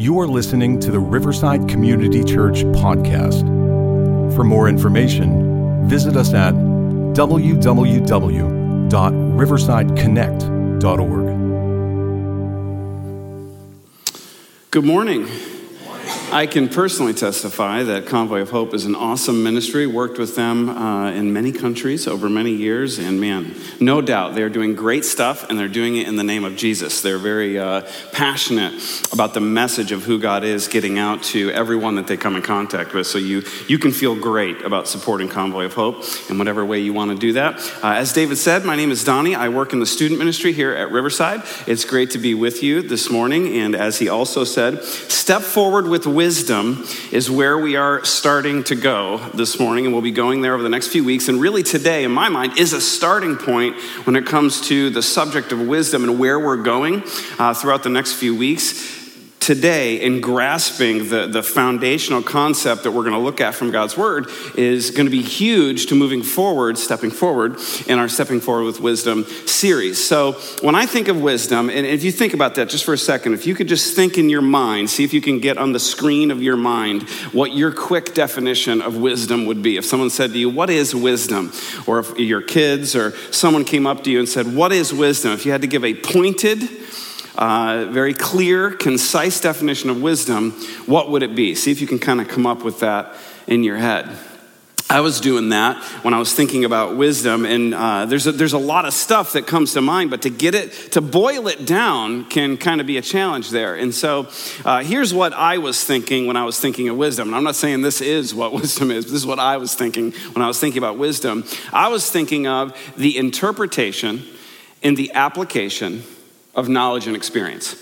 You are listening to the Riverside Community Church podcast. For more information, visit us at www.riversideconnect.org. Good morning. I can personally testify that Convoy of Hope is an awesome ministry. Worked with them uh, in many countries over many years, and man, no doubt they're doing great stuff and they're doing it in the name of Jesus. They're very uh, passionate about the message of who God is getting out to everyone that they come in contact with. So you, you can feel great about supporting Convoy of Hope in whatever way you want to do that. Uh, as David said, my name is Donnie. I work in the student ministry here at Riverside. It's great to be with you this morning. And as he also said, step forward with wisdom is where we are starting to go this morning, and we'll be going there over the next few weeks. And really, today, in my mind, is a starting point when it comes to the subject of wisdom and where we're going uh, throughout the next few weeks today in grasping the, the foundational concept that we're going to look at from God's Word is going to be huge to moving forward, stepping forward in our Stepping Forward with Wisdom series. So, when I think of wisdom, and if you think about that just for a second, if you could just think in your mind, see if you can get on the screen of your mind what your quick definition of wisdom would be. If someone said to you, What is wisdom? Or if your kids or someone came up to you and said, What is wisdom? If you had to give a pointed, uh, very clear, concise definition of wisdom, what would it be? See if you can kind of come up with that in your head. I was doing that when I was thinking about wisdom, and uh, there's, a, there's a lot of stuff that comes to mind, but to get it, to boil it down can kind of be a challenge there. And so uh, here's what I was thinking when I was thinking of wisdom. And I'm not saying this is what wisdom is, this is what I was thinking when I was thinking about wisdom. I was thinking of the interpretation and the application of knowledge and experience.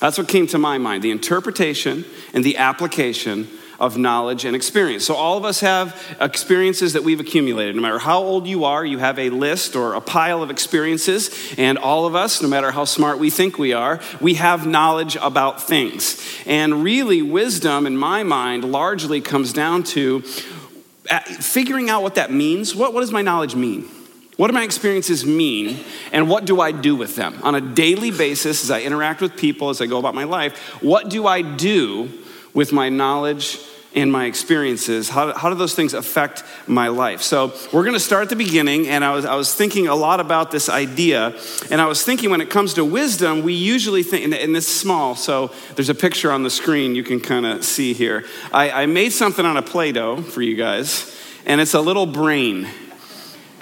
That's what came to my mind the interpretation and the application of knowledge and experience. So, all of us have experiences that we've accumulated. No matter how old you are, you have a list or a pile of experiences. And all of us, no matter how smart we think we are, we have knowledge about things. And really, wisdom, in my mind, largely comes down to uh, figuring out what that means. What, what does my knowledge mean? What do my experiences mean, and what do I do with them? On a daily basis, as I interact with people, as I go about my life, what do I do with my knowledge and my experiences? How, how do those things affect my life? So, we're going to start at the beginning, and I was, I was thinking a lot about this idea, and I was thinking when it comes to wisdom, we usually think, and, this is small, so there's a picture on the screen you can kind of see here. I, I made something on a Play Doh for you guys, and it's a little brain.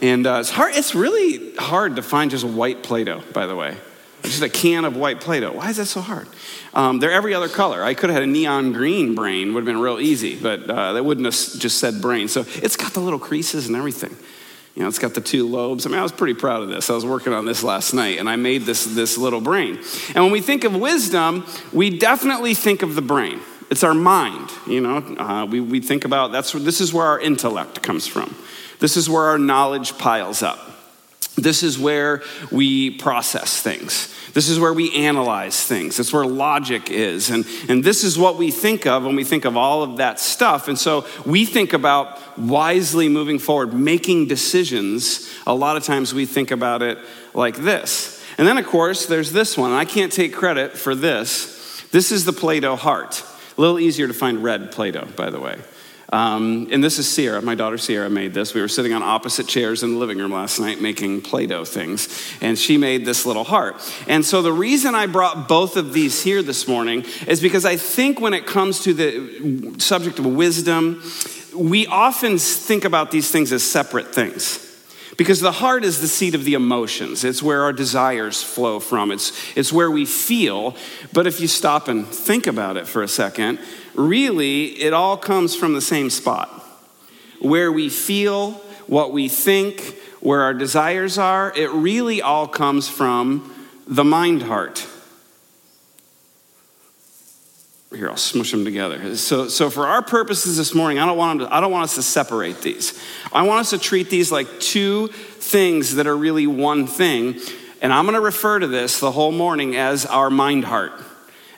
And uh, it's hard. It's really hard to find just a white Play-Doh, by the way. Just a can of white Play-Doh. Why is that so hard? Um, they're every other color. I could have had a neon green brain. Would have been real easy, but uh, that wouldn't have just said brain. So it's got the little creases and everything. You know, it's got the two lobes. I mean, I was pretty proud of this. I was working on this last night, and I made this this little brain. And when we think of wisdom, we definitely think of the brain. It's our mind. You know, uh, we we think about that's this is where our intellect comes from. This is where our knowledge piles up. This is where we process things. This is where we analyze things. That's where logic is. And, and this is what we think of when we think of all of that stuff. And so we think about wisely moving forward, making decisions. A lot of times we think about it like this. And then, of course, there's this one. I can't take credit for this. This is the Play Doh heart. A little easier to find red Play Doh, by the way. Um, and this is Sierra, my daughter Sierra made this. We were sitting on opposite chairs in the living room last night making Play Doh things, and she made this little heart. And so the reason I brought both of these here this morning is because I think when it comes to the subject of wisdom, we often think about these things as separate things. Because the heart is the seat of the emotions. It's where our desires flow from. It's, it's where we feel. But if you stop and think about it for a second, really, it all comes from the same spot where we feel, what we think, where our desires are. It really all comes from the mind heart. Here, I'll smush them together. So, so for our purposes this morning, I don't, want to, I don't want us to separate these. I want us to treat these like two things that are really one thing. And I'm going to refer to this the whole morning as our mind heart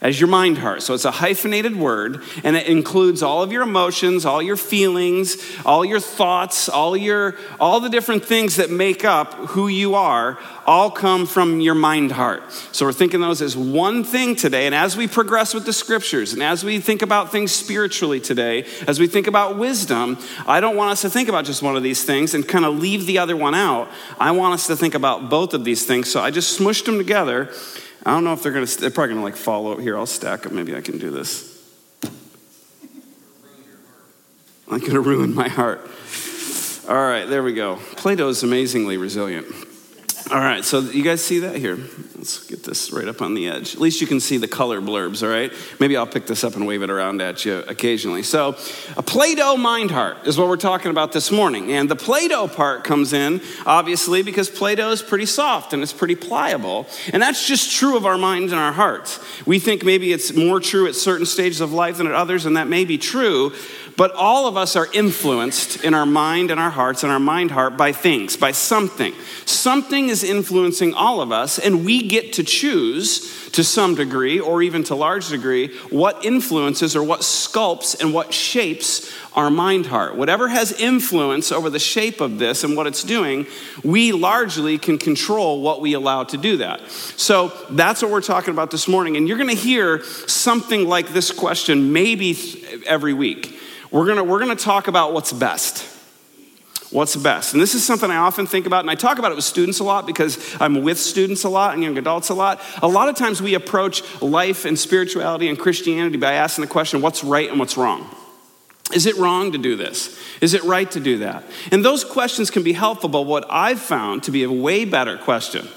as your mind heart. So it's a hyphenated word, and it includes all of your emotions, all your feelings, all your thoughts, all your all the different things that make up who you are, all come from your mind heart. So we're thinking those as one thing today. And as we progress with the scriptures, and as we think about things spiritually today, as we think about wisdom, I don't want us to think about just one of these things and kind of leave the other one out. I want us to think about both of these things. So I just smushed them together I don't know if they're going to, they're probably going to like fall out here. I'll stack them. Maybe I can do this. I'm going to ruin my heart. All right, there we go. Play Doh is amazingly resilient. All right, so you guys see that here? Let's get this right up on the edge. At least you can see the color blurbs, all right? Maybe I'll pick this up and wave it around at you occasionally. So, a Play Doh mind heart is what we're talking about this morning. And the Play Doh part comes in, obviously, because Play Doh is pretty soft and it's pretty pliable. And that's just true of our minds and our hearts. We think maybe it's more true at certain stages of life than at others, and that may be true. But all of us are influenced in our mind and our hearts and our mind heart by things, by something. Something is influencing all of us, and we get to choose to some degree, or even to large degree, what influences or what sculpts and what shapes our mind heart. Whatever has influence over the shape of this and what it's doing, we largely can control what we allow to do that. So that's what we're talking about this morning. And you're going to hear something like this question maybe every week. We're gonna, we're gonna talk about what's best. What's best? And this is something I often think about, and I talk about it with students a lot because I'm with students a lot and young adults a lot. A lot of times we approach life and spirituality and Christianity by asking the question what's right and what's wrong? Is it wrong to do this? Is it right to do that? And those questions can be helpful, but what I've found to be a way better question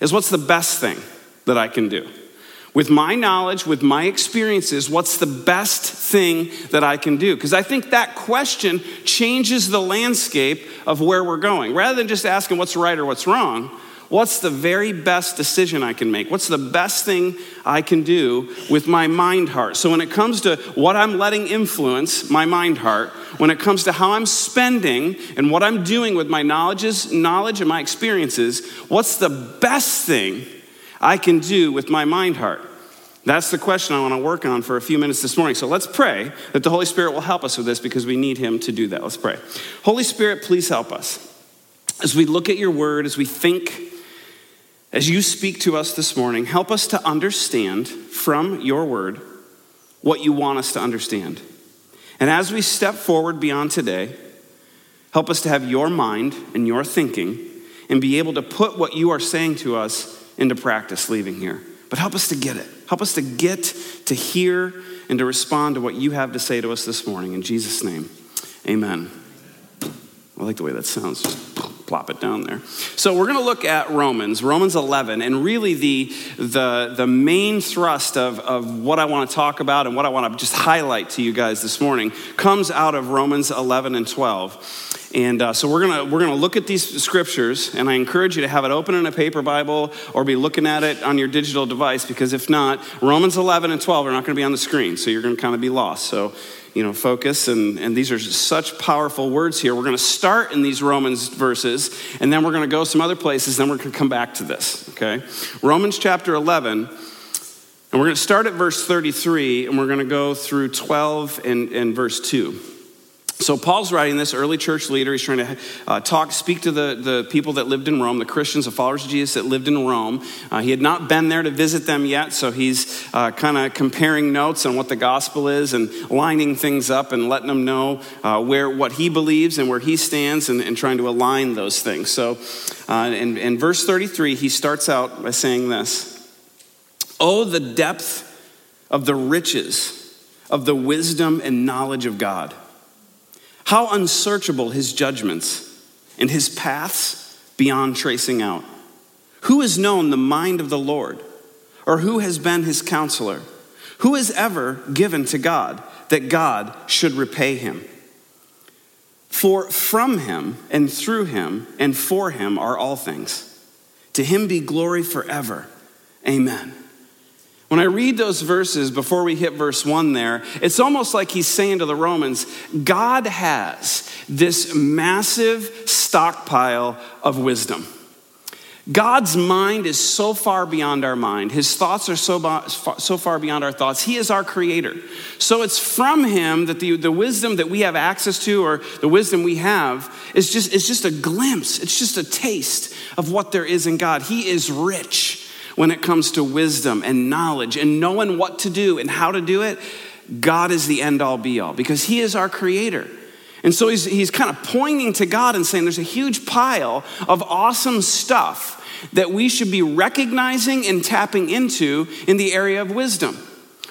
is what's the best thing that I can do? With my knowledge, with my experiences, what's the best thing that I can do? Because I think that question changes the landscape of where we're going. Rather than just asking what's right or what's wrong, what's the very best decision I can make? What's the best thing I can do with my mind heart? So when it comes to what I'm letting influence my mind heart, when it comes to how I'm spending and what I'm doing with my knowledges, knowledge and my experiences, what's the best thing I can do with my mind heart? That's the question I want to work on for a few minutes this morning. So let's pray that the Holy Spirit will help us with this because we need Him to do that. Let's pray. Holy Spirit, please help us. As we look at your word, as we think, as you speak to us this morning, help us to understand from your word what you want us to understand. And as we step forward beyond today, help us to have your mind and your thinking and be able to put what you are saying to us into practice leaving here. But help us to get it. Help us to get, to hear, and to respond to what you have to say to us this morning. In Jesus' name, amen. I like the way that sounds. Just plop it down there. So we're going to look at Romans, Romans 11, and really the, the, the main thrust of, of what I want to talk about and what I want to just highlight to you guys this morning comes out of Romans 11 and 12. And uh, so we're gonna we're gonna look at these scriptures, and I encourage you to have it open in a paper Bible or be looking at it on your digital device, because if not, Romans 11 and 12 are not going to be on the screen, so you're going to kind of be lost. So you know, focus. And, and these are such powerful words here. We're going to start in these Romans verses, and then we're going to go some other places, then we're going to come back to this, okay? Romans chapter 11, and we're going to start at verse 33, and we're going to go through 12 and, and verse 2. So Paul's writing this early church leader. He's trying to uh, talk, speak to the, the people that lived in Rome, the Christians, the followers of Jesus that lived in Rome. Uh, he had not been there to visit them yet, so he's uh, kind of comparing notes on what the gospel is and lining things up and letting them know uh, where what he believes and where he stands and, and trying to align those things. So uh, in, in verse 33, he starts out by saying this Oh, the depth of the riches of the wisdom and knowledge of God. How unsearchable his judgments and his paths beyond tracing out. Who has known the mind of the Lord? Or who has been his counselor? Who has ever given to God that God should repay him? For from him and through him and for him are all things. To him be glory forever. Amen. When I read those verses before we hit verse 1 there, it's almost like he's saying to the Romans, God has this massive stockpile of wisdom. God's mind is so far beyond our mind. His thoughts are so, so far beyond our thoughts. He is our creator. So it's from him that the, the wisdom that we have access to or the wisdom we have is just, it's just a glimpse. It's just a taste of what there is in God. He is rich when it comes to wisdom and knowledge and knowing what to do and how to do it. God is the end all be all because he is our creator. And so he's, he's kind of pointing to God and saying there's a huge pile of awesome stuff that we should be recognizing and tapping into in the area of wisdom,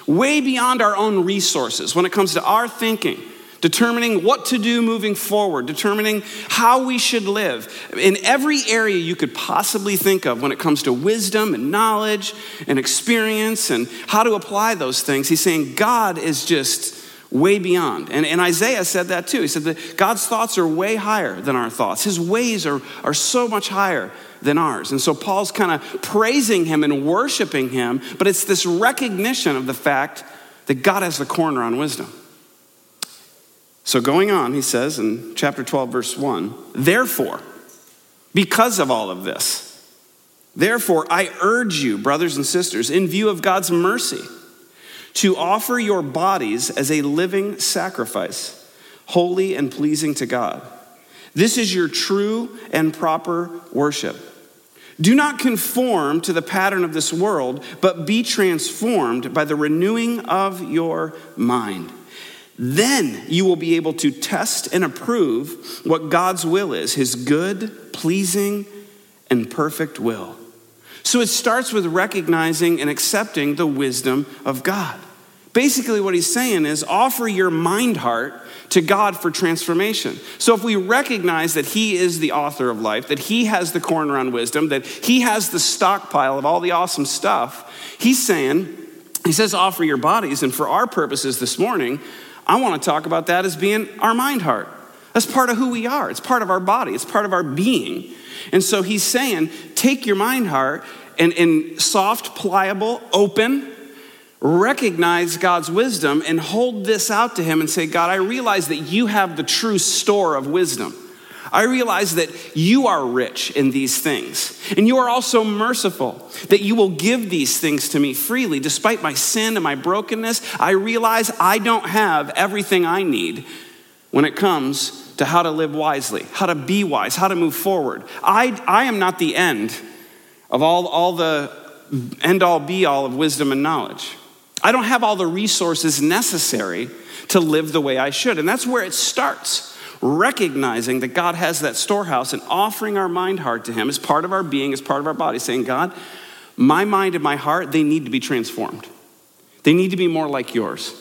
way beyond our own resources when it comes to our thinking. Determining what to do moving forward, determining how we should live in every area you could possibly think of when it comes to wisdom and knowledge and experience and how to apply those things. He's saying God is just way beyond. And, and Isaiah said that too. He said that God's thoughts are way higher than our thoughts, His ways are, are so much higher than ours. And so Paul's kind of praising Him and worshiping Him, but it's this recognition of the fact that God has the corner on wisdom. So going on, he says in chapter 12, verse 1 Therefore, because of all of this, therefore I urge you, brothers and sisters, in view of God's mercy, to offer your bodies as a living sacrifice, holy and pleasing to God. This is your true and proper worship. Do not conform to the pattern of this world, but be transformed by the renewing of your mind. Then you will be able to test and approve what God's will is, his good, pleasing, and perfect will. So it starts with recognizing and accepting the wisdom of God. Basically, what he's saying is offer your mind heart to God for transformation. So, if we recognize that He is the author of life, that He has the corner on wisdom, that He has the stockpile of all the awesome stuff, He's saying, He says, offer your bodies. And for our purposes this morning, I want to talk about that as being our mind heart. That's part of who we are, it's part of our body, it's part of our being. And so He's saying, take your mind heart and, and soft, pliable, open, recognize God's wisdom and hold this out to Him and say, God, I realize that you have the true store of wisdom. I realize that you are rich in these things, and you are also merciful, that you will give these things to me freely. Despite my sin and my brokenness, I realize I don't have everything I need when it comes to how to live wisely, how to be wise, how to move forward. I, I am not the end of all, all the end all be all of wisdom and knowledge. I don't have all the resources necessary to live the way I should. And that's where it starts recognizing that God has that storehouse and offering our mind heart to Him as part of our being, as part of our body, saying, God, my mind and my heart, they need to be transformed. They need to be more like yours.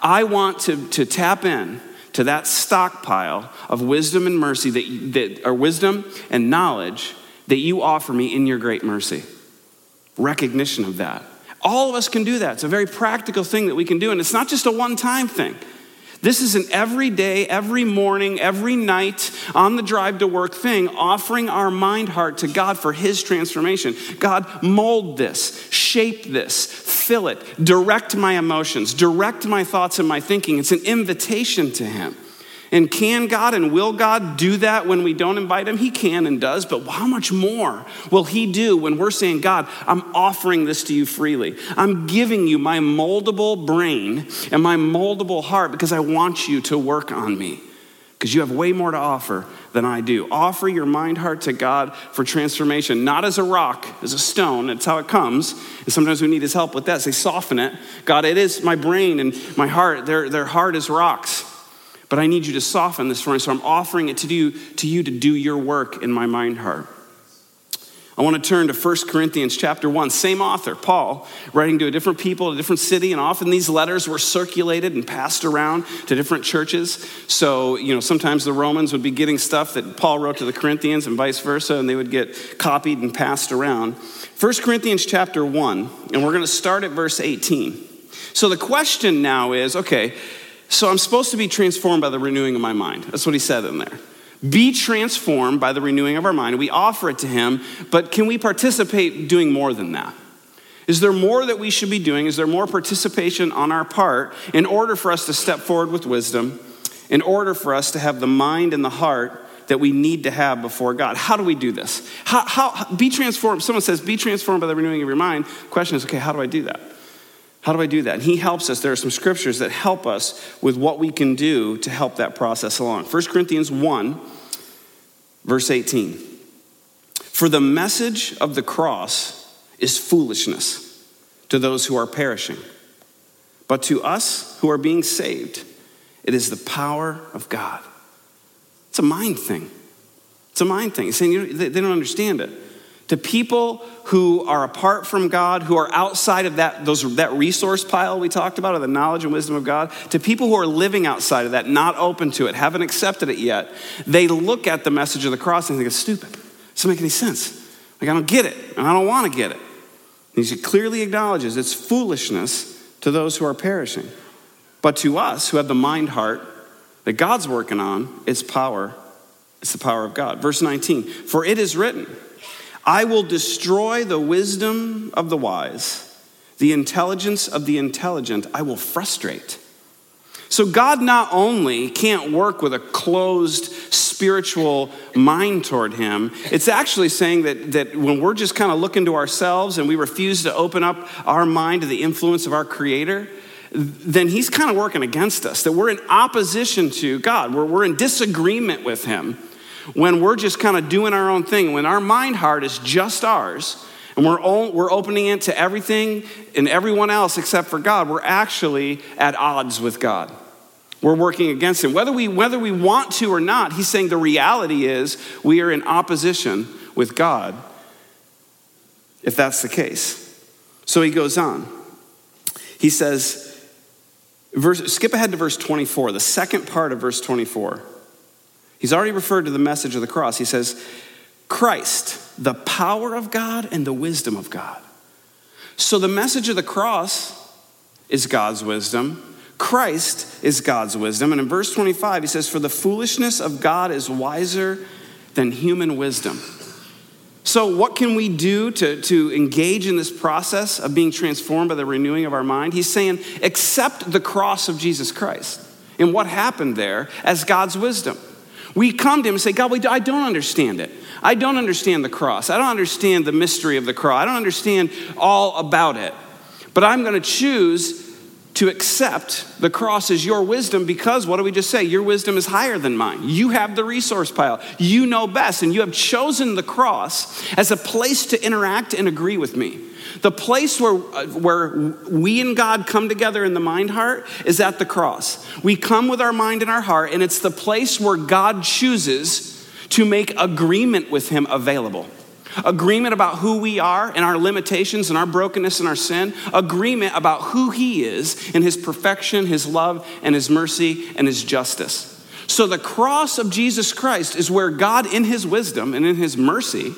I want to, to tap in to that stockpile of wisdom and mercy that, that or wisdom and knowledge that you offer me in your great mercy. Recognition of that. All of us can do that. It's a very practical thing that we can do, and it's not just a one time thing. This is an everyday, every morning, every night on the drive to work thing, offering our mind heart to God for His transformation. God, mold this, shape this, fill it, direct my emotions, direct my thoughts and my thinking. It's an invitation to Him. And can God and will God do that when we don't invite Him? He can and does, but how much more will He do when we're saying, God, I'm offering this to you freely? I'm giving you my moldable brain and my moldable heart because I want you to work on me. Because you have way more to offer than I do. Offer your mind heart to God for transformation, not as a rock, as a stone. That's how it comes. And sometimes we need His help with that. Say, soften it. God, it is my brain and my heart. They're, they're hard as rocks but I need you to soften this for me. So I'm offering it to you, to you to do your work in my mind heart. I want to turn to 1 Corinthians chapter 1. Same author, Paul, writing to a different people, a different city, and often these letters were circulated and passed around to different churches. So, you know, sometimes the Romans would be getting stuff that Paul wrote to the Corinthians and vice versa, and they would get copied and passed around. 1 Corinthians chapter 1, and we're going to start at verse 18. So the question now is okay, so I'm supposed to be transformed by the renewing of my mind. That's what he said in there. Be transformed by the renewing of our mind. We offer it to him, but can we participate doing more than that? Is there more that we should be doing? Is there more participation on our part in order for us to step forward with wisdom, in order for us to have the mind and the heart that we need to have before God. How do we do this? How, how, be transformed. Someone says, be transformed by the renewing of your mind. Question is, okay, how do I do that? How do I do that? And he helps us. There are some scriptures that help us with what we can do to help that process along. 1 Corinthians 1, verse 18. For the message of the cross is foolishness to those who are perishing, but to us who are being saved, it is the power of God. It's a mind thing. It's a mind thing. He's saying they don't understand it. To people who are apart from God, who are outside of that, those, that resource pile we talked about, of the knowledge and wisdom of God, to people who are living outside of that, not open to it, haven't accepted it yet, they look at the message of the cross and think it's stupid. It doesn't make any sense. Like, I don't get it, and I don't want to get it. And he clearly acknowledges it's foolishness to those who are perishing. But to us who have the mind heart that God's working on, it's power. It's the power of God. Verse 19 For it is written, I will destroy the wisdom of the wise, the intelligence of the intelligent, I will frustrate. So, God not only can't work with a closed spiritual mind toward Him, it's actually saying that, that when we're just kind of looking to ourselves and we refuse to open up our mind to the influence of our Creator, then He's kind of working against us, that we're in opposition to God, we're, we're in disagreement with Him when we're just kind of doing our own thing, when our mind heart is just ours, and we're, all, we're opening it to everything and everyone else except for God, we're actually at odds with God. We're working against Him. Whether we, whether we want to or not, He's saying the reality is we are in opposition with God if that's the case. So He goes on. He says, verse, skip ahead to verse 24, the second part of verse 24. He's already referred to the message of the cross. He says, Christ, the power of God and the wisdom of God. So the message of the cross is God's wisdom. Christ is God's wisdom. And in verse 25, he says, For the foolishness of God is wiser than human wisdom. So, what can we do to, to engage in this process of being transformed by the renewing of our mind? He's saying, accept the cross of Jesus Christ and what happened there as God's wisdom. We come to him and say, God, I don't understand it. I don't understand the cross. I don't understand the mystery of the cross. I don't understand all about it. But I'm going to choose to accept the cross as your wisdom because what do we just say? Your wisdom is higher than mine. You have the resource pile. You know best. And you have chosen the cross as a place to interact and agree with me. The place where, uh, where we and God come together in the mind heart is at the cross. We come with our mind and our heart, and it's the place where God chooses to make agreement with Him available. Agreement about who we are and our limitations and our brokenness and our sin. Agreement about who He is and His perfection, His love, and His mercy and His justice. So the cross of Jesus Christ is where God, in His wisdom and in His mercy,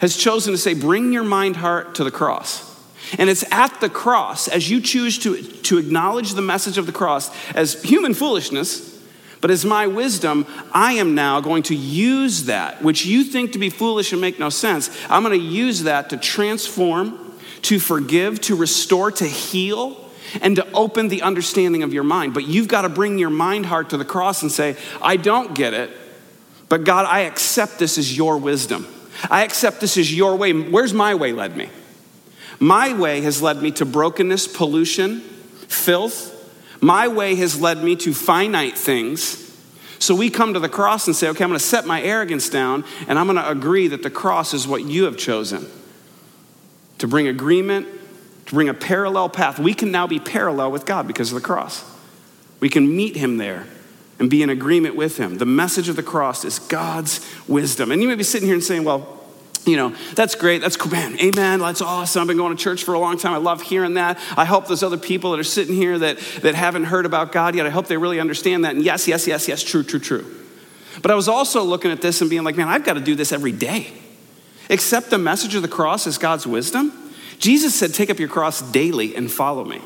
has chosen to say, Bring your mind heart to the cross. And it's at the cross, as you choose to, to acknowledge the message of the cross as human foolishness, but as my wisdom, I am now going to use that, which you think to be foolish and make no sense. I'm going to use that to transform, to forgive, to restore, to heal, and to open the understanding of your mind. But you've got to bring your mind heart to the cross and say, I don't get it, but God, I accept this as your wisdom. I accept this as your way. Where's my way led me? My way has led me to brokenness, pollution, filth. My way has led me to finite things. So we come to the cross and say, okay, I'm going to set my arrogance down and I'm going to agree that the cross is what you have chosen to bring agreement, to bring a parallel path. We can now be parallel with God because of the cross. We can meet Him there and be in agreement with him. The message of the cross is God's wisdom. And you may be sitting here and saying, well, you know, that's great. That's cool, man. Amen. That's awesome. I've been going to church for a long time. I love hearing that. I hope those other people that are sitting here that, that haven't heard about God yet, I hope they really understand that. And yes, yes, yes, yes, true, true, true. But I was also looking at this and being like, man, I've got to do this every day. Accept the message of the cross as God's wisdom. Jesus said, take up your cross daily and follow me.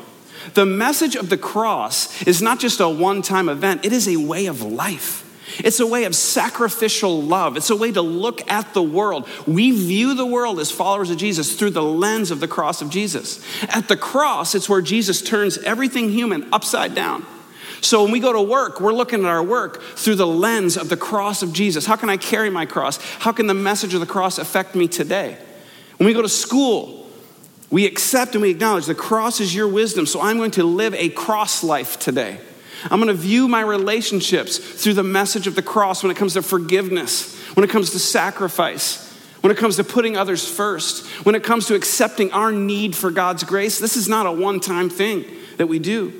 The message of the cross is not just a one time event, it is a way of life. It's a way of sacrificial love. It's a way to look at the world. We view the world as followers of Jesus through the lens of the cross of Jesus. At the cross, it's where Jesus turns everything human upside down So when we go to work, we're looking at our work through the lens of the cross of Jesus. How can I carry my cross? How can the message of the cross affect me today? When we go to school, we accept and we acknowledge the cross is your wisdom, so I'm going to live a cross life today. I'm going to view my relationships through the message of the cross when it comes to forgiveness, when it comes to sacrifice, when it comes to putting others first, when it comes to accepting our need for God's grace. This is not a one time thing that we do.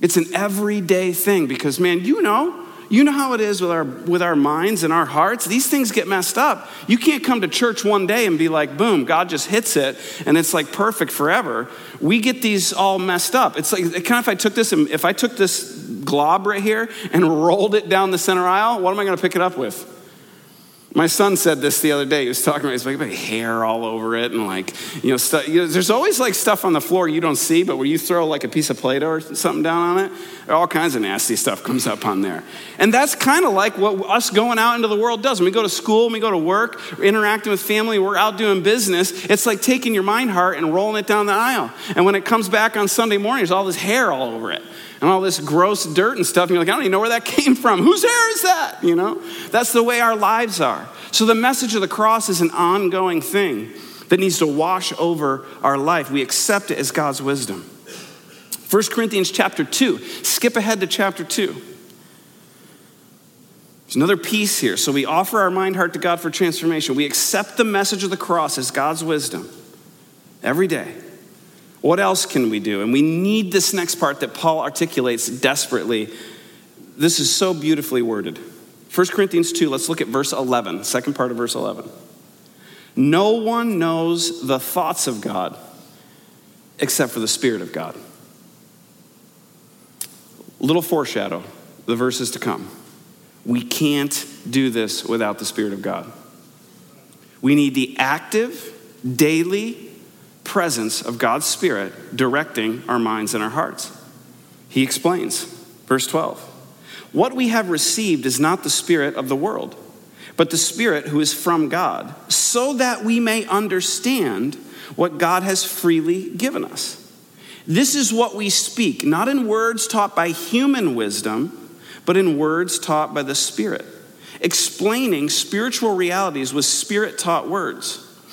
It's an everyday thing because, man, you know, you know how it is with our, with our minds and our hearts. These things get messed up. You can't come to church one day and be like, boom, God just hits it and it's like perfect forever. We get these all messed up. It's like, kind of if I took this, and if I took this glob right here and rolled it down the center aisle, what am I going to pick it up with? My son said this the other day. He was talking about, he's like, hair all over it, and like, you know, stuff. You know, there's always like stuff on the floor you don't see, but where you throw like a piece of Play-Doh or something down on it, all kinds of nasty stuff comes up on there. And that's kind of like what us going out into the world does. When we go to school, when we go to work, we're interacting with family, we're out doing business. It's like taking your mind heart and rolling it down the aisle. And when it comes back on Sunday morning, there's all this hair all over it and all this gross dirt and stuff. And you're like, I don't even know where that came from. Whose hair is that? You know? That's the way our lives are. So the message of the cross is an ongoing thing that needs to wash over our life. We accept it as God's wisdom. 1 Corinthians chapter 2. Skip ahead to chapter 2. There's another piece here. So we offer our mind heart to God for transformation. We accept the message of the cross as God's wisdom every day. What else can we do? And we need this next part that Paul articulates desperately. This is so beautifully worded. 1 Corinthians 2, let's look at verse 11, second part of verse 11. No one knows the thoughts of God except for the Spirit of God. Little foreshadow, the verses to come. We can't do this without the Spirit of God. We need the active, daily presence of God's Spirit directing our minds and our hearts. He explains, verse 12 What we have received is not the Spirit of the world, but the Spirit who is from God, so that we may understand what God has freely given us. This is what we speak, not in words taught by human wisdom, but in words taught by the Spirit, explaining spiritual realities with Spirit taught words.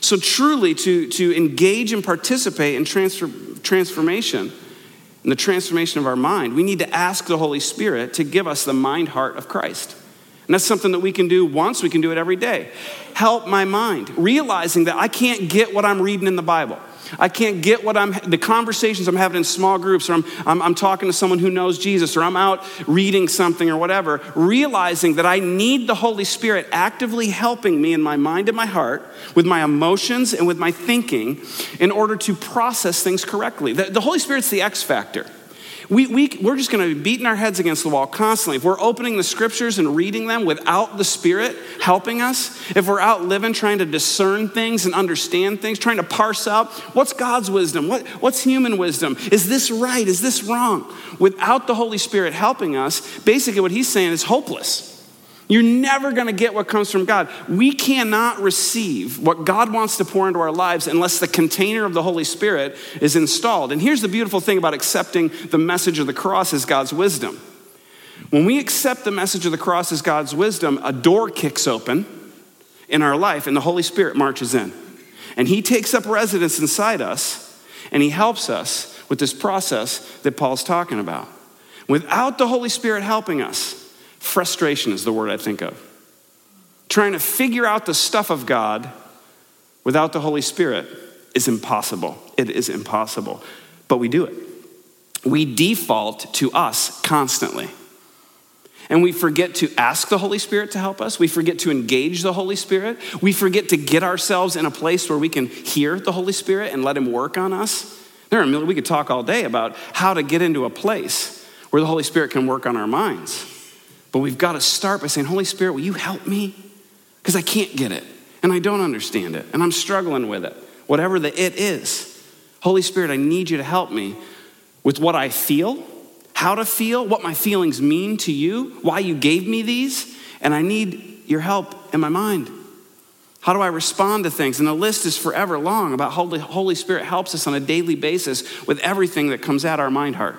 So, truly, to, to engage and participate in transfer, transformation, in the transformation of our mind, we need to ask the Holy Spirit to give us the mind heart of Christ. And that's something that we can do once, we can do it every day. Help my mind, realizing that I can't get what I'm reading in the Bible. I can't get what I'm, the conversations I'm having in small groups, or I'm, I'm, I'm, talking to someone who knows Jesus, or I'm out reading something or whatever, realizing that I need the Holy Spirit actively helping me in my mind and my heart, with my emotions and with my thinking, in order to process things correctly. The, the Holy Spirit's the X factor. We, we, we're just going to be beating our heads against the wall constantly. If we're opening the scriptures and reading them without the Spirit helping us, if we're out living trying to discern things and understand things, trying to parse out what's God's wisdom, what, what's human wisdom, is this right, is this wrong, without the Holy Spirit helping us, basically what he's saying is hopeless. You're never going to get what comes from God. We cannot receive what God wants to pour into our lives unless the container of the Holy Spirit is installed. And here's the beautiful thing about accepting the message of the cross as God's wisdom. When we accept the message of the cross as God's wisdom, a door kicks open in our life and the Holy Spirit marches in. And He takes up residence inside us and He helps us with this process that Paul's talking about. Without the Holy Spirit helping us, Frustration is the word I think of. Trying to figure out the stuff of God without the Holy Spirit is impossible. It is impossible. But we do it. We default to us constantly. And we forget to ask the Holy Spirit to help us. We forget to engage the Holy Spirit. We forget to get ourselves in a place where we can hear the Holy Spirit and let Him work on us. There are we could talk all day about how to get into a place where the Holy Spirit can work on our minds. But we've got to start by saying, Holy Spirit, will you help me? Because I can't get it and I don't understand it and I'm struggling with it, whatever the it is. Holy Spirit, I need you to help me with what I feel, how to feel, what my feelings mean to you, why you gave me these, and I need your help in my mind. How do I respond to things? And the list is forever long about how the Holy Spirit helps us on a daily basis with everything that comes at our mind heart.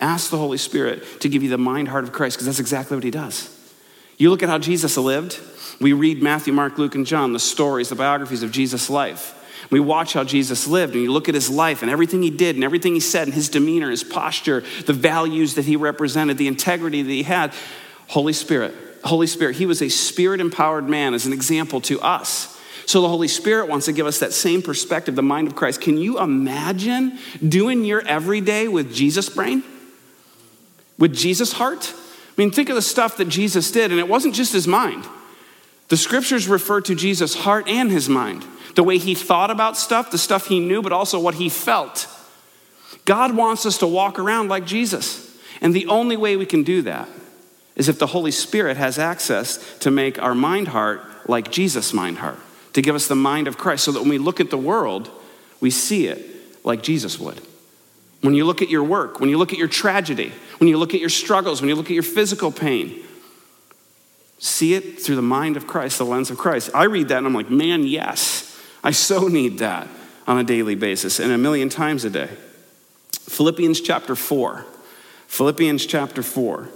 Ask the Holy Spirit to give you the mind heart of Christ because that's exactly what he does. You look at how Jesus lived. We read Matthew, Mark, Luke, and John, the stories, the biographies of Jesus' life. We watch how Jesus lived and you look at his life and everything he did and everything he said and his demeanor, his posture, the values that he represented, the integrity that he had. Holy Spirit, Holy Spirit, he was a spirit empowered man as an example to us. So the Holy Spirit wants to give us that same perspective, the mind of Christ. Can you imagine doing your everyday with Jesus' brain? With Jesus' heart? I mean, think of the stuff that Jesus did, and it wasn't just his mind. The scriptures refer to Jesus' heart and his mind the way he thought about stuff, the stuff he knew, but also what he felt. God wants us to walk around like Jesus. And the only way we can do that is if the Holy Spirit has access to make our mind heart like Jesus' mind heart, to give us the mind of Christ, so that when we look at the world, we see it like Jesus would. When you look at your work, when you look at your tragedy, when you look at your struggles, when you look at your physical pain, see it through the mind of Christ, the lens of Christ. I read that and I'm like, man, yes. I so need that on a daily basis and a million times a day. Philippians chapter 4. Philippians chapter 4.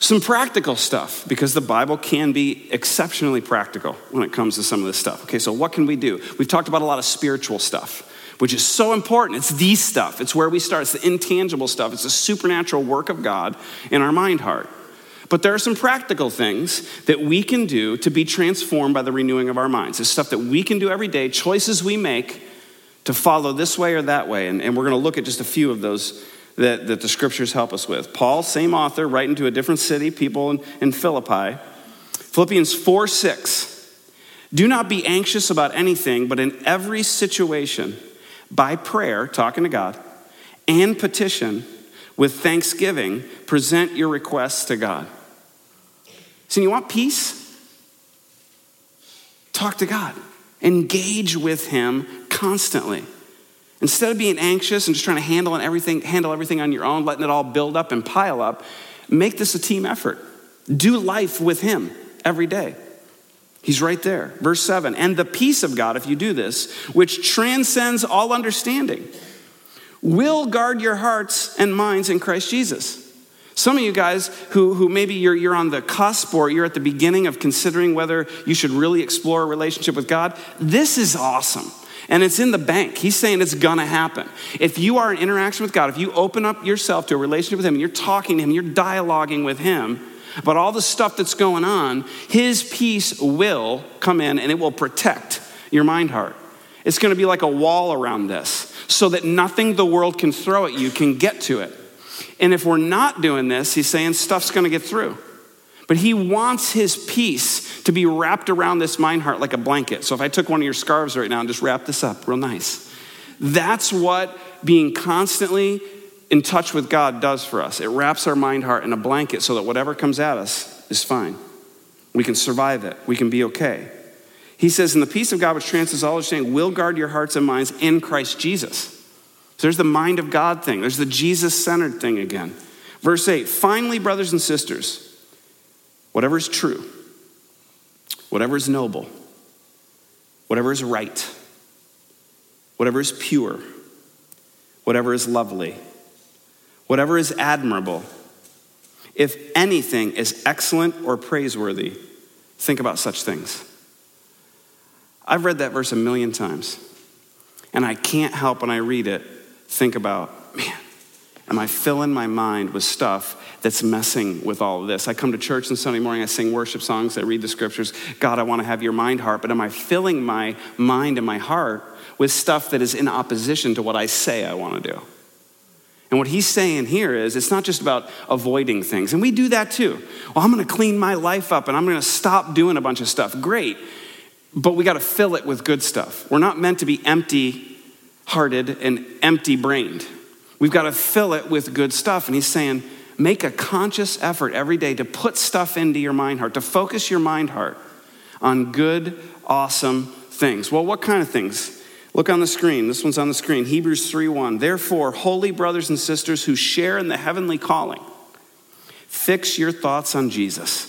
Some practical stuff, because the Bible can be exceptionally practical when it comes to some of this stuff. Okay, so what can we do? We've talked about a lot of spiritual stuff, which is so important. It's the stuff, it's where we start, it's the intangible stuff, it's the supernatural work of God in our mind heart. But there are some practical things that we can do to be transformed by the renewing of our minds. It's stuff that we can do every day, choices we make to follow this way or that way. And, and we're going to look at just a few of those that, that the scriptures help us with. Paul, same author, writing to a different city, people in, in Philippi. Philippians 4 6. Do not be anxious about anything, but in every situation, by prayer, talking to God, and petition, with thanksgiving, present your requests to God. So, you want peace? Talk to God, engage with Him constantly. Instead of being anxious and just trying to handle everything, handle everything on your own, letting it all build up and pile up, make this a team effort. Do life with Him every day. He's right there. Verse 7 And the peace of God, if you do this, which transcends all understanding, will guard your hearts and minds in Christ Jesus. Some of you guys who, who maybe you're, you're on the cusp or you're at the beginning of considering whether you should really explore a relationship with God, this is awesome. And it's in the bank. He's saying it's gonna happen. If you are in interaction with God, if you open up yourself to a relationship with Him you're talking to Him, you're dialoguing with Him about all the stuff that's going on, His peace will come in and it will protect your mind heart. It's gonna be like a wall around this so that nothing the world can throw at you can get to it. And if we're not doing this, he's saying stuff's going to get through. But he wants his peace to be wrapped around this mind heart like a blanket. So if I took one of your scarves right now and just wrap this up real nice, that's what being constantly in touch with God does for us. It wraps our mind heart in a blanket so that whatever comes at us is fine. We can survive it, we can be okay. He says, "In the peace of God, which transcends all understanding, will guard your hearts and minds in Christ Jesus. So there's the mind of God thing, there's the Jesus centered thing again. Verse 8 finally, brothers and sisters, whatever is true, whatever is noble, whatever is right, whatever is pure, whatever is lovely, whatever is admirable, if anything is excellent or praiseworthy, think about such things. I've read that verse a million times, and I can't help when I read it think about, man, am I filling my mind with stuff that's messing with all of this? I come to church on Sunday morning, I sing worship songs, I read the scriptures. God, I want to have your mind heart, but am I filling my mind and my heart with stuff that is in opposition to what I say I want to do? And what he's saying here is it's not just about avoiding things. And we do that too. Well, I'm going to clean my life up and I'm going to stop doing a bunch of stuff. Great. But we got to fill it with good stuff. We're not meant to be empty hearted and empty brained. We've got to fill it with good stuff. And he's saying, Make a conscious effort every day to put stuff into your mind heart, to focus your mind heart on good, awesome things. Well, what kind of things? Look on the screen. This one's on the screen. Hebrews 3:1. Therefore, holy brothers and sisters who share in the heavenly calling, fix your thoughts on Jesus,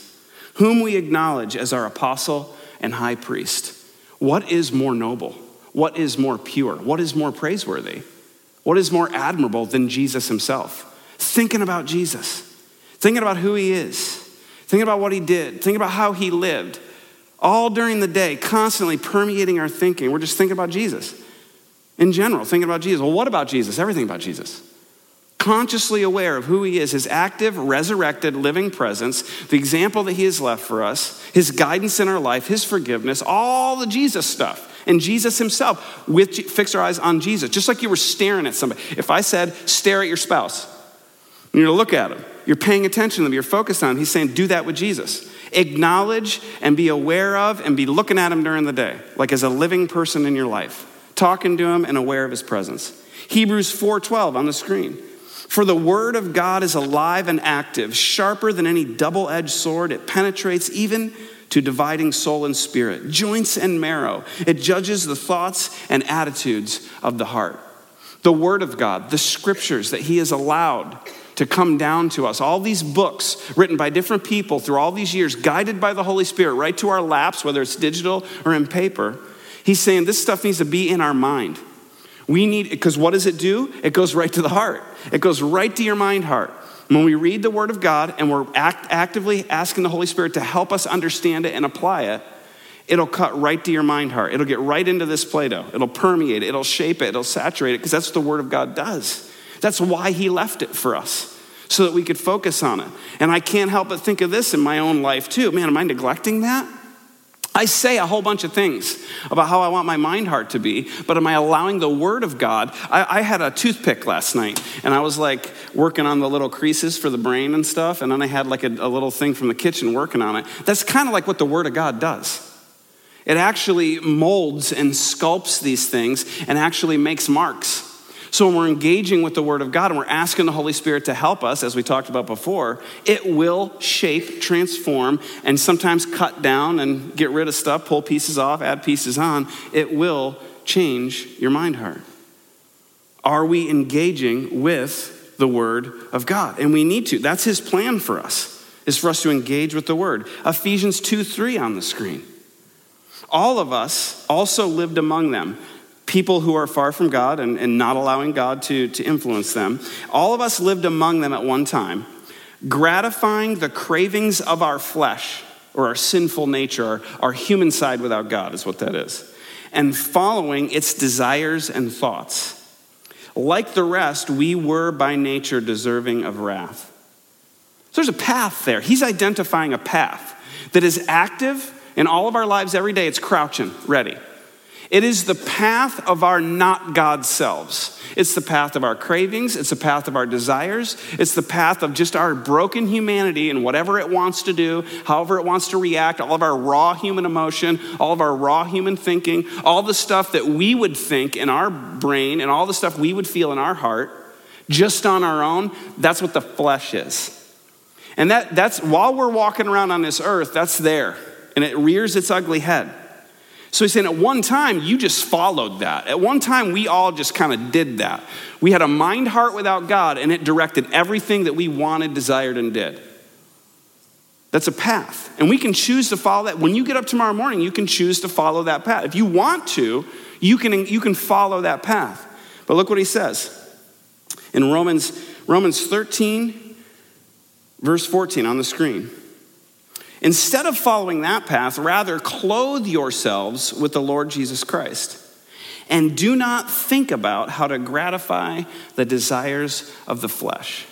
whom we acknowledge as our apostle and high priest. What is more noble? What is more pure? What is more praiseworthy? What is more admirable than Jesus himself? Thinking about Jesus, thinking about who he is, thinking about what he did, thinking about how he lived, all during the day, constantly permeating our thinking. We're just thinking about Jesus in general, thinking about Jesus. Well, what about Jesus? Everything about Jesus. Consciously aware of who he is, his active, resurrected, living presence, the example that he has left for us, his guidance in our life, his forgiveness, all the Jesus stuff. And Jesus himself, with, fix our eyes on Jesus, just like you were staring at somebody. If I said, stare at your spouse, and you're to look at him, you're paying attention to them, you're focused on him, he's saying, do that with Jesus. Acknowledge and be aware of and be looking at him during the day, like as a living person in your life, talking to him and aware of his presence. Hebrews 4:12 on the screen. For the word of God is alive and active, sharper than any double-edged sword. It penetrates even to dividing soul and spirit, joints and marrow. It judges the thoughts and attitudes of the heart. The Word of God, the scriptures that He has allowed to come down to us, all these books written by different people through all these years, guided by the Holy Spirit, right to our laps, whether it's digital or in paper. He's saying this stuff needs to be in our mind. We need, it, because what does it do? It goes right to the heart, it goes right to your mind heart. When we read the Word of God and we're act, actively asking the Holy Spirit to help us understand it and apply it, it'll cut right to your mind heart. It'll get right into this Play Doh. It'll permeate it, it'll shape it, it'll saturate it, because that's what the Word of God does. That's why He left it for us, so that we could focus on it. And I can't help but think of this in my own life too. Man, am I neglecting that? I say a whole bunch of things about how I want my mind heart to be, but am I allowing the Word of God? I, I, had a toothpick last night, and I was like working on the little creases for the brain and stuff, and then I had like a, a little thing from the kitchen working on it. That's kind of like what the Word of God does. It actually molds and sculpts these things and actually makes marks. So when we're engaging with the Word of God and we're asking the Holy Spirit to help us, as we talked about before, it will shape, transform, and sometimes cut down and get rid of stuff, pull pieces off, add pieces on. It will change your mind heart. Are we engaging with the Word of God? And we need to. That's His plan for us, is for us to engage with the Word. Ephesians 2 3 on the screen. All of us also lived among them people who are far from God and, and not allowing God to, to influence them. All of us lived among them at one time, gratifying the cravings of our flesh or our sinful nature, our, our human side without God is what that is, and following its desires and thoughts. Like the rest, we were by nature deserving of wrath. So there's a path there. He's identifying a path that is active in all of our lives every day. It's crouching, ready. It is the path of our not God selves. It's the path of our cravings. It's the path of our desires. It's the path of just our broken humanity and whatever it wants to do, however it wants to react, all of our raw human emotion, all of our raw human thinking, all the stuff that we would think in our brain and all the stuff we would feel in our heart just on our own. That's what the flesh is. And that, that's while we're walking around on this earth, that's there. And it rears its ugly head. So he's saying at one time, you just followed that. At one time, we all just kind of did that. We had a mind heart without God, and it directed everything that we wanted, desired, and did. That's a path. And we can choose to follow that. When you get up tomorrow morning, you can choose to follow that path. If you want to, you can, you can follow that path. But look what he says in Romans, Romans 13, verse 14 on the screen. Instead of following that path, rather clothe yourselves with the Lord Jesus Christ. And do not think about how to gratify the desires of the flesh.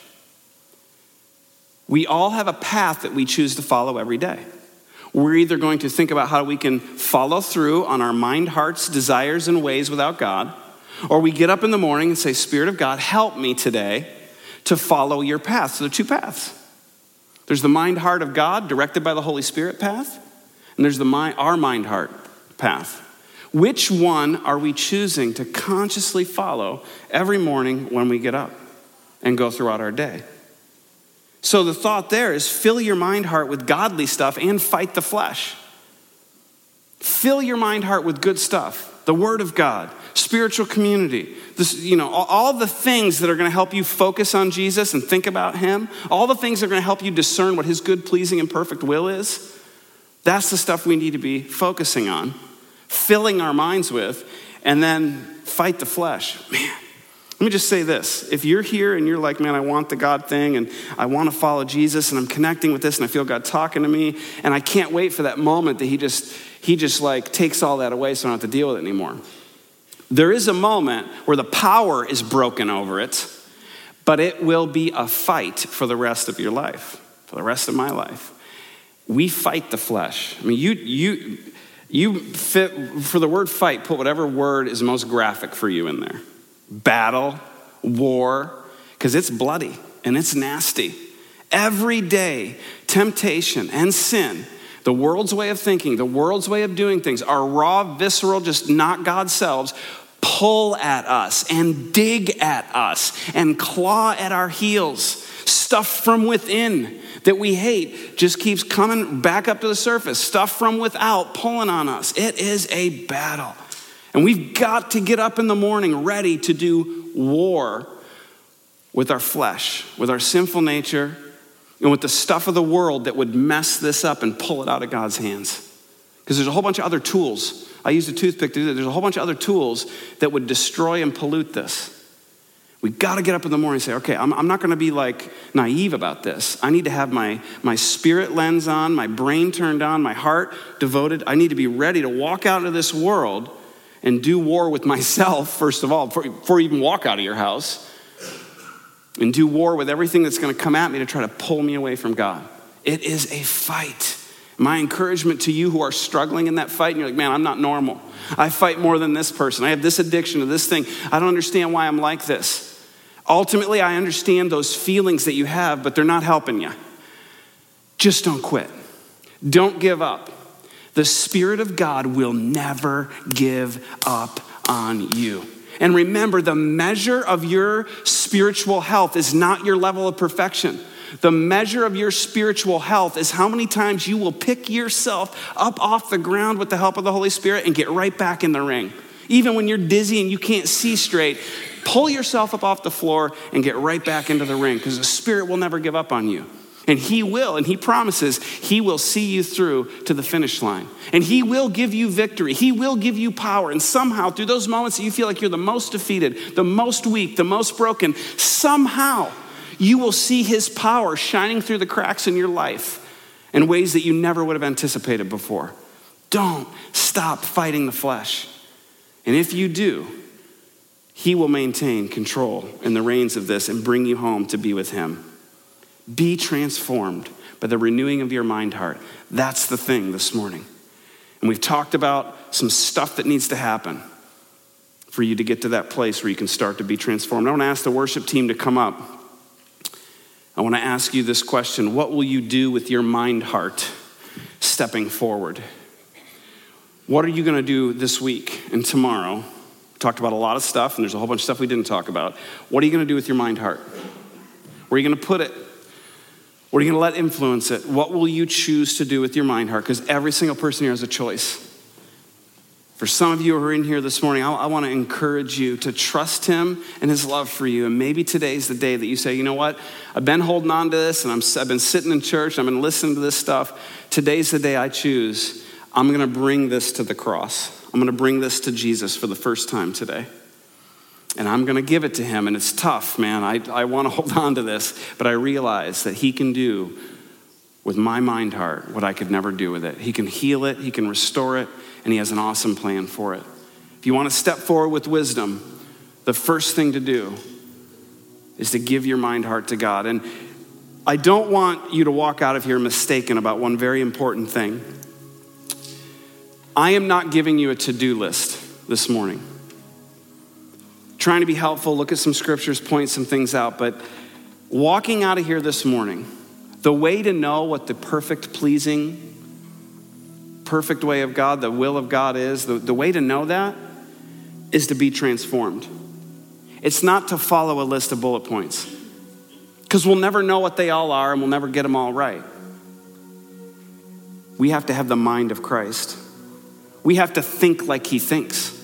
We all have a path that we choose to follow every day. We're either going to think about how we can follow through on our mind, hearts, desires, and ways without God, or we get up in the morning and say, Spirit of God, help me today to follow your path. So there are two paths. There's the mind heart of God, directed by the Holy Spirit path, and there's the our mind heart path. Which one are we choosing to consciously follow every morning when we get up and go throughout our day? So the thought there is fill your mind heart with godly stuff and fight the flesh. Fill your mind heart with good stuff the Word of God, spiritual community, this, you know, all, all the things that are going to help you focus on Jesus and think about Him, all the things that are going to help you discern what His good, pleasing, and perfect will is. That's the stuff we need to be focusing on, filling our minds with, and then fight the flesh. Man, let me just say this. If you're here and you're like, man, I want the God thing and I want to follow Jesus and I'm connecting with this and I feel God talking to me and I can't wait for that moment that He just, He just like takes all that away so I don't have to deal with it anymore. There is a moment where the power is broken over it, but it will be a fight for the rest of your life, for the rest of my life we fight the flesh. I mean, you, you, you fit, for the word fight, put whatever word is most graphic for you in there battle, war, because it's bloody and it's nasty. Every day, temptation and sin, the world's way of thinking, the world's way of doing things, our raw, visceral, just not God's selves, pull at us and dig at us and claw at our heels. Stuff from within that we hate just keeps coming back up to the surface. Stuff from without pulling on us. It is a battle. And we've got to get up in the morning ready to do war with our flesh, with our sinful nature, and with the stuff of the world that would mess this up and pull it out of God's hands. Because there's a whole bunch of other tools. I used a toothpick to do that. There's a whole bunch of other tools that would destroy and pollute this. We got to get up in the morning and say, okay, I'm, I'm not going to be like naive about this. I need to have my, my spirit lens on, my brain turned on, my heart devoted. I need to be ready to walk out into this world and do war with myself, first of all, before, before you even walk out of your house, and do war with everything that's going to come at me to try to pull me away from God. It is a fight. My encouragement to you who are struggling in that fight, and you're like, man, I'm not normal. I fight more than this person. I have this addiction to this thing. I don't understand why I'm like this. Ultimately, I understand those feelings that you have, but they're not helping you. Just don't quit. Don't give up. The Spirit of God will never give up on you. And remember, the measure of your spiritual health is not your level of perfection. The measure of your spiritual health is how many times you will pick yourself up off the ground with the help of the Holy Spirit and get right back in the ring. Even when you're dizzy and you can't see straight, pull yourself up off the floor and get right back into the ring because the Spirit will never give up on you. And He will, and He promises He will see you through to the finish line. And He will give you victory. He will give you power. And somehow, through those moments that you feel like you're the most defeated, the most weak, the most broken, somehow you will see His power shining through the cracks in your life in ways that you never would have anticipated before. Don't stop fighting the flesh. And if you do, he will maintain control in the reins of this and bring you home to be with him. Be transformed by the renewing of your mind heart. That's the thing this morning. And we've talked about some stuff that needs to happen for you to get to that place where you can start to be transformed. I want to ask the worship team to come up. I want to ask you this question What will you do with your mind heart stepping forward? What are you going to do this week and tomorrow? We talked about a lot of stuff, and there's a whole bunch of stuff we didn't talk about. What are you going to do with your mind heart? Where are you going to put it? What are you going to let influence it? What will you choose to do with your mind heart? Because every single person here has a choice. For some of you who are in here this morning, I, I want to encourage you to trust Him and His love for you. And maybe today's the day that you say, you know what? I've been holding on to this and i have been sitting in church, I've been listening to this stuff. Today's the day I choose I'm going to bring this to the cross. I'm going to bring this to Jesus for the first time today. And I'm going to give it to him. And it's tough, man. I, I want to hold on to this, but I realize that he can do with my mind heart what I could never do with it. He can heal it, he can restore it, and he has an awesome plan for it. If you want to step forward with wisdom, the first thing to do is to give your mind heart to God. And I don't want you to walk out of here mistaken about one very important thing. I am not giving you a to do list this morning. Trying to be helpful, look at some scriptures, point some things out, but walking out of here this morning, the way to know what the perfect, pleasing, perfect way of God, the will of God is, the, the way to know that is to be transformed. It's not to follow a list of bullet points. because we'll never know what they all are and we'll never get them all right. We have to have the mind of Christ. We have to think like he thinks.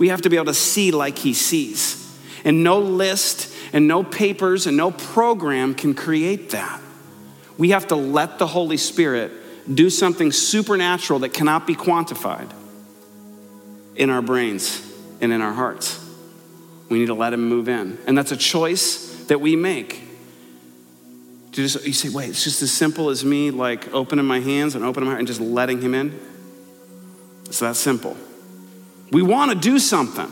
We have to be able to see like he sees. And no list and no papers and no program can create that. We have to let the Holy Spirit do something supernatural that cannot be quantified in our brains and in our hearts. We need to let him move in. And that's a choice that we make. To just, you say, wait, it's just as simple as me like opening my hands and opening my heart and just letting him in? It's that simple. We want to do something.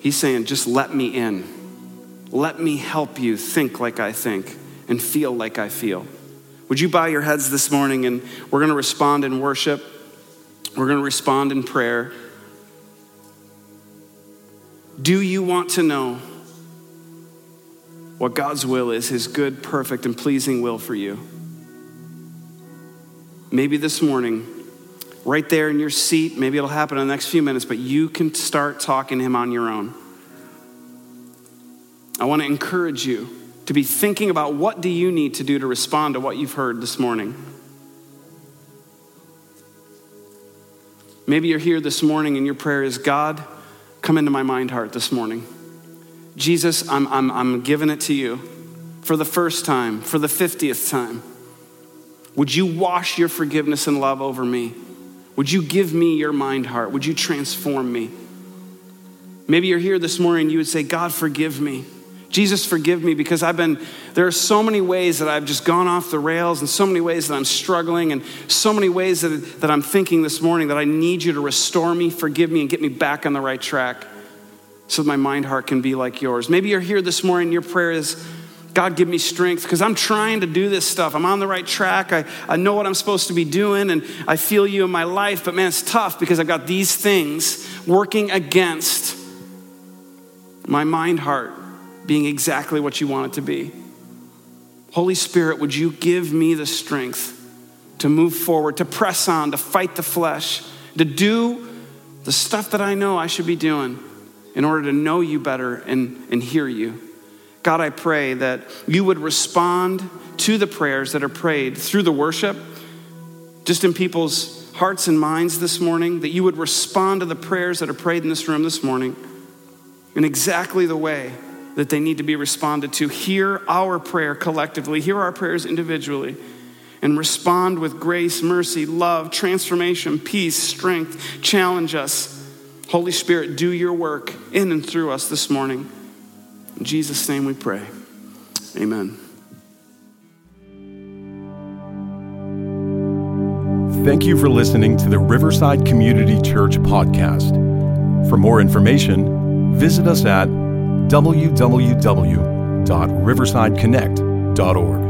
He's saying, just let me in. Let me help you think like I think and feel like I feel. Would you bow your heads this morning and we're going to respond in worship? We're going to respond in prayer. Do you want to know what God's will is, his good, perfect, and pleasing will for you? Maybe this morning, right there in your seat, maybe it'll happen in the next few minutes, but you can start talking to him on your own. I want to encourage you to be thinking about what do you need to do to respond to what you've heard this morning. Maybe you're here this morning and your prayer is God, come into my mind heart this morning. Jesus, I'm, I'm, I'm giving it to you for the first time, for the 50th time. Would you wash your forgiveness and love over me? Would you give me your mind heart? Would you transform me? Maybe you're here this morning and you would say, God, forgive me. Jesus, forgive me because I've been, there are so many ways that I've just gone off the rails and so many ways that I'm struggling and so many ways that, that I'm thinking this morning that I need you to restore me, forgive me, and get me back on the right track so that my mind heart can be like yours. Maybe you're here this morning, your prayer is, God, give me strength because I'm trying to do this stuff. I'm on the right track. I, I know what I'm supposed to be doing and I feel you in my life, but man, it's tough because I've got these things working against my mind heart being exactly what you want it to be. Holy Spirit, would you give me the strength to move forward, to press on, to fight the flesh, to do the stuff that I know I should be doing in order to know you better and, and hear you? God, I pray that you would respond to the prayers that are prayed through the worship, just in people's hearts and minds this morning, that you would respond to the prayers that are prayed in this room this morning in exactly the way that they need to be responded to. Hear our prayer collectively, hear our prayers individually, and respond with grace, mercy, love, transformation, peace, strength. Challenge us. Holy Spirit, do your work in and through us this morning. In Jesus' name we pray. Amen. Thank you for listening to the Riverside Community Church podcast. For more information, visit us at www.riversideconnect.org.